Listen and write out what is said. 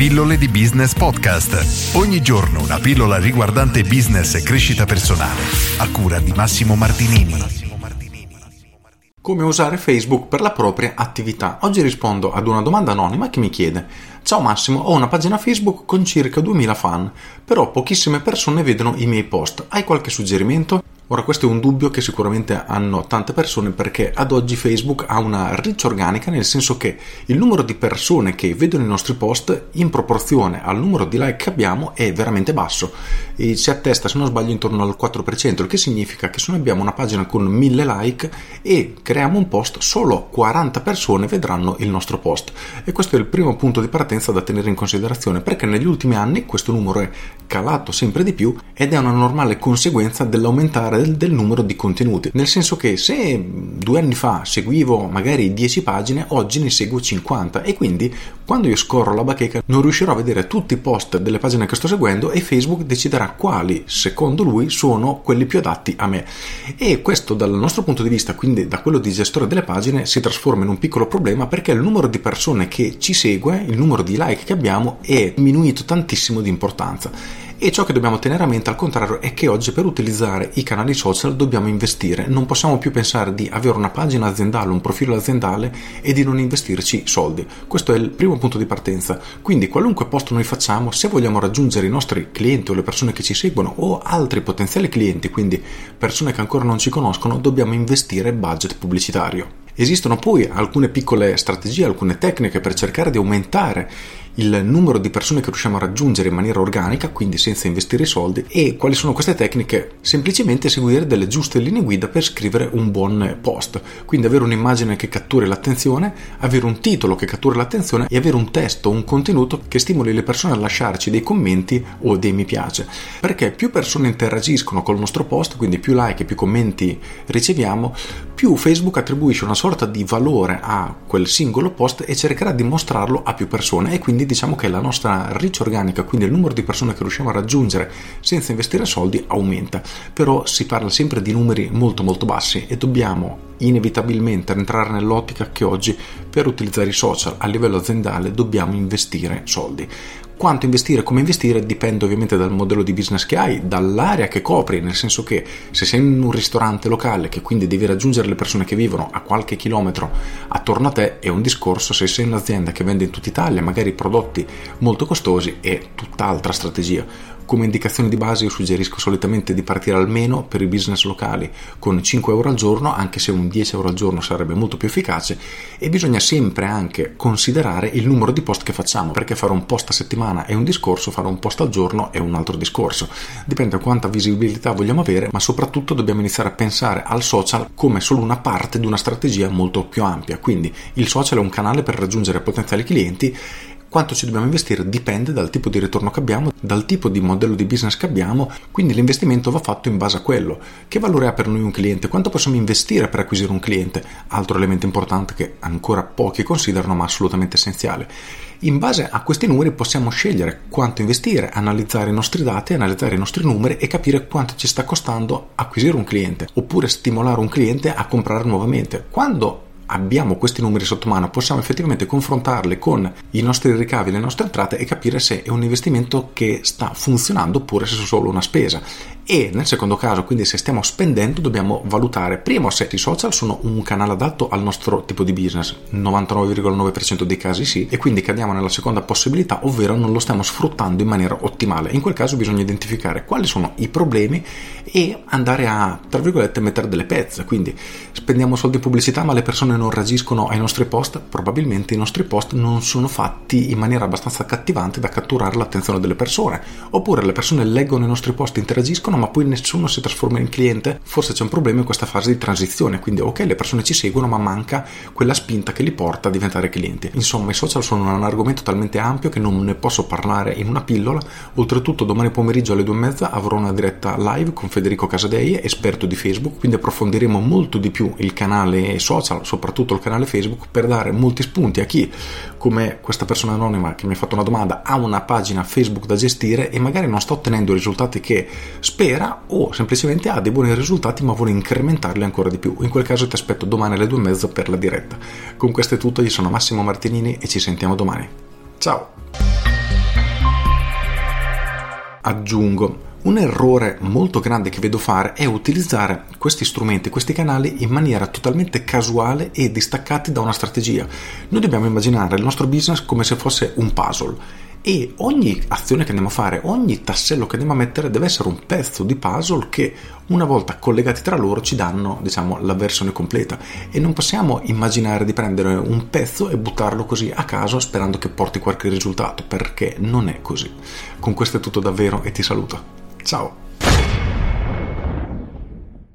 Pillole di Business Podcast. Ogni giorno una pillola riguardante business e crescita personale. A cura di Massimo Martinini. Come usare Facebook per la propria attività? Oggi rispondo ad una domanda anonima che mi chiede Ciao Massimo, ho una pagina Facebook con circa 2000 fan, però pochissime persone vedono i miei post. Hai qualche suggerimento? Ora questo è un dubbio che sicuramente hanno tante persone perché ad oggi Facebook ha una reach organica nel senso che il numero di persone che vedono i nostri post in proporzione al numero di like che abbiamo è veramente basso. E si attesta se non sbaglio intorno al 4% il che significa che se noi abbiamo una pagina con 1000 like e creiamo un post solo 40 persone vedranno il nostro post. E questo è il primo punto di partenza da tenere in considerazione perché negli ultimi anni questo numero è calato sempre di più ed è una normale conseguenza dell'aumentare del, del, numero di contenuti. Nel senso che se due anni fa seguivo magari 10 pagine, oggi ne seguo 50 e quindi quando io scorro la bacheca non riuscirò a vedere tutti i post delle pagine che sto seguendo e Facebook deciderà quali, secondo lui, sono quelli più adatti a me. E questo dal nostro punto di vista, quindi da quello di gestore delle pagine, si trasforma in un piccolo problema perché il numero di persone che ci segue, il numero di like che abbiamo è diminuito tantissimo di importanza e ciò che dobbiamo tenere a mente al contrario è che oggi per utilizzare i canali social dobbiamo investire, non possiamo più pensare di avere una pagina aziendale, un profilo aziendale e di non investirci soldi. Questo è il primo punto di partenza. Quindi qualunque posto noi facciamo, se vogliamo raggiungere i nostri clienti o le persone che ci seguono o altri potenziali clienti, quindi persone che ancora non ci conoscono, dobbiamo investire budget pubblicitario. Esistono poi alcune piccole strategie, alcune tecniche per cercare di aumentare il numero di persone che riusciamo a raggiungere in maniera organica, quindi senza investire soldi. E quali sono queste tecniche? Semplicemente seguire delle giuste linee guida per scrivere un buon post. Quindi avere un'immagine che catturi l'attenzione, avere un titolo che catturi l'attenzione e avere un testo, un contenuto che stimoli le persone a lasciarci dei commenti o dei mi piace. Perché più persone interagiscono col nostro post, quindi più like e più commenti riceviamo, più Facebook attribuisce una sorta di valore a quel singolo post e cercherà di mostrarlo a più persone e quindi diciamo che la nostra reach organica, quindi il numero di persone che riusciamo a raggiungere senza investire soldi aumenta, però si parla sempre di numeri molto molto bassi e dobbiamo inevitabilmente entrare nell'ottica che oggi per utilizzare i social a livello aziendale dobbiamo investire soldi. Quanto investire, come investire dipende ovviamente dal modello di business che hai, dall'area che copri, nel senso che se sei in un ristorante locale che quindi devi raggiungere le persone che vivono a qualche chilometro attorno a te è un discorso, se sei un'azienda che vende in tutta Italia magari prodotti molto costosi è tutt'altra strategia come indicazione di base io suggerisco solitamente di partire almeno per i business locali con 5 euro al giorno, anche se un 10 euro al giorno sarebbe molto più efficace e bisogna sempre anche considerare il numero di post che facciamo, perché fare un post a settimana è un discorso, fare un post al giorno è un altro discorso. Dipende da quanta visibilità vogliamo avere, ma soprattutto dobbiamo iniziare a pensare al social come solo una parte di una strategia molto più ampia. Quindi il social è un canale per raggiungere potenziali clienti quanto ci dobbiamo investire dipende dal tipo di ritorno che abbiamo, dal tipo di modello di business che abbiamo, quindi l'investimento va fatto in base a quello. Che valore ha per noi un cliente? Quanto possiamo investire per acquisire un cliente? Altro elemento importante che ancora pochi considerano ma assolutamente essenziale. In base a questi numeri possiamo scegliere quanto investire, analizzare i nostri dati, analizzare i nostri numeri e capire quanto ci sta costando acquisire un cliente oppure stimolare un cliente a comprare nuovamente. Quando abbiamo questi numeri sotto mano, possiamo effettivamente confrontarli con i nostri ricavi, le nostre entrate e capire se è un investimento che sta funzionando oppure se è solo una spesa. E nel secondo caso, quindi se stiamo spendendo, dobbiamo valutare prima se i social sono un canale adatto al nostro tipo di business, 99,9% dei casi sì, e quindi cadiamo nella seconda possibilità, ovvero non lo stiamo sfruttando in maniera ottimale. In quel caso bisogna identificare quali sono i problemi e andare a, tra virgolette, mettere delle pezze. Quindi spendiamo soldi in pubblicità ma le persone non reagiscono ai nostri post, probabilmente i nostri post non sono fatti in maniera abbastanza cattivante da catturare l'attenzione delle persone. Oppure le persone leggono i nostri post, interagiscono ma poi nessuno si trasforma in cliente, forse c'è un problema in questa fase di transizione, quindi ok le persone ci seguono ma manca quella spinta che li porta a diventare clienti. Insomma i social sono un argomento talmente ampio che non ne posso parlare in una pillola, oltretutto domani pomeriggio alle due e mezza avrò una diretta live con Federico Casadei, esperto di Facebook, quindi approfondiremo molto di più il canale social, soprattutto il canale Facebook, per dare molti spunti a chi, come questa persona anonima che mi ha fatto una domanda, ha una pagina Facebook da gestire e magari non sta ottenendo i risultati che spera spera o semplicemente ha dei buoni risultati ma vuole incrementarli ancora di più. In quel caso ti aspetto domani alle due e mezza per la diretta. Con questo è tutto, io sono Massimo Martinini e ci sentiamo domani. Ciao! Aggiungo, un errore molto grande che vedo fare è utilizzare questi strumenti, questi canali in maniera totalmente casuale e distaccati da una strategia. Noi dobbiamo immaginare il nostro business come se fosse un puzzle e ogni azione che andiamo a fare, ogni tassello che andiamo a mettere deve essere un pezzo di puzzle che una volta collegati tra loro ci danno, diciamo, la versione completa e non possiamo immaginare di prendere un pezzo e buttarlo così a caso sperando che porti qualche risultato, perché non è così. Con questo è tutto davvero e ti saluto. Ciao!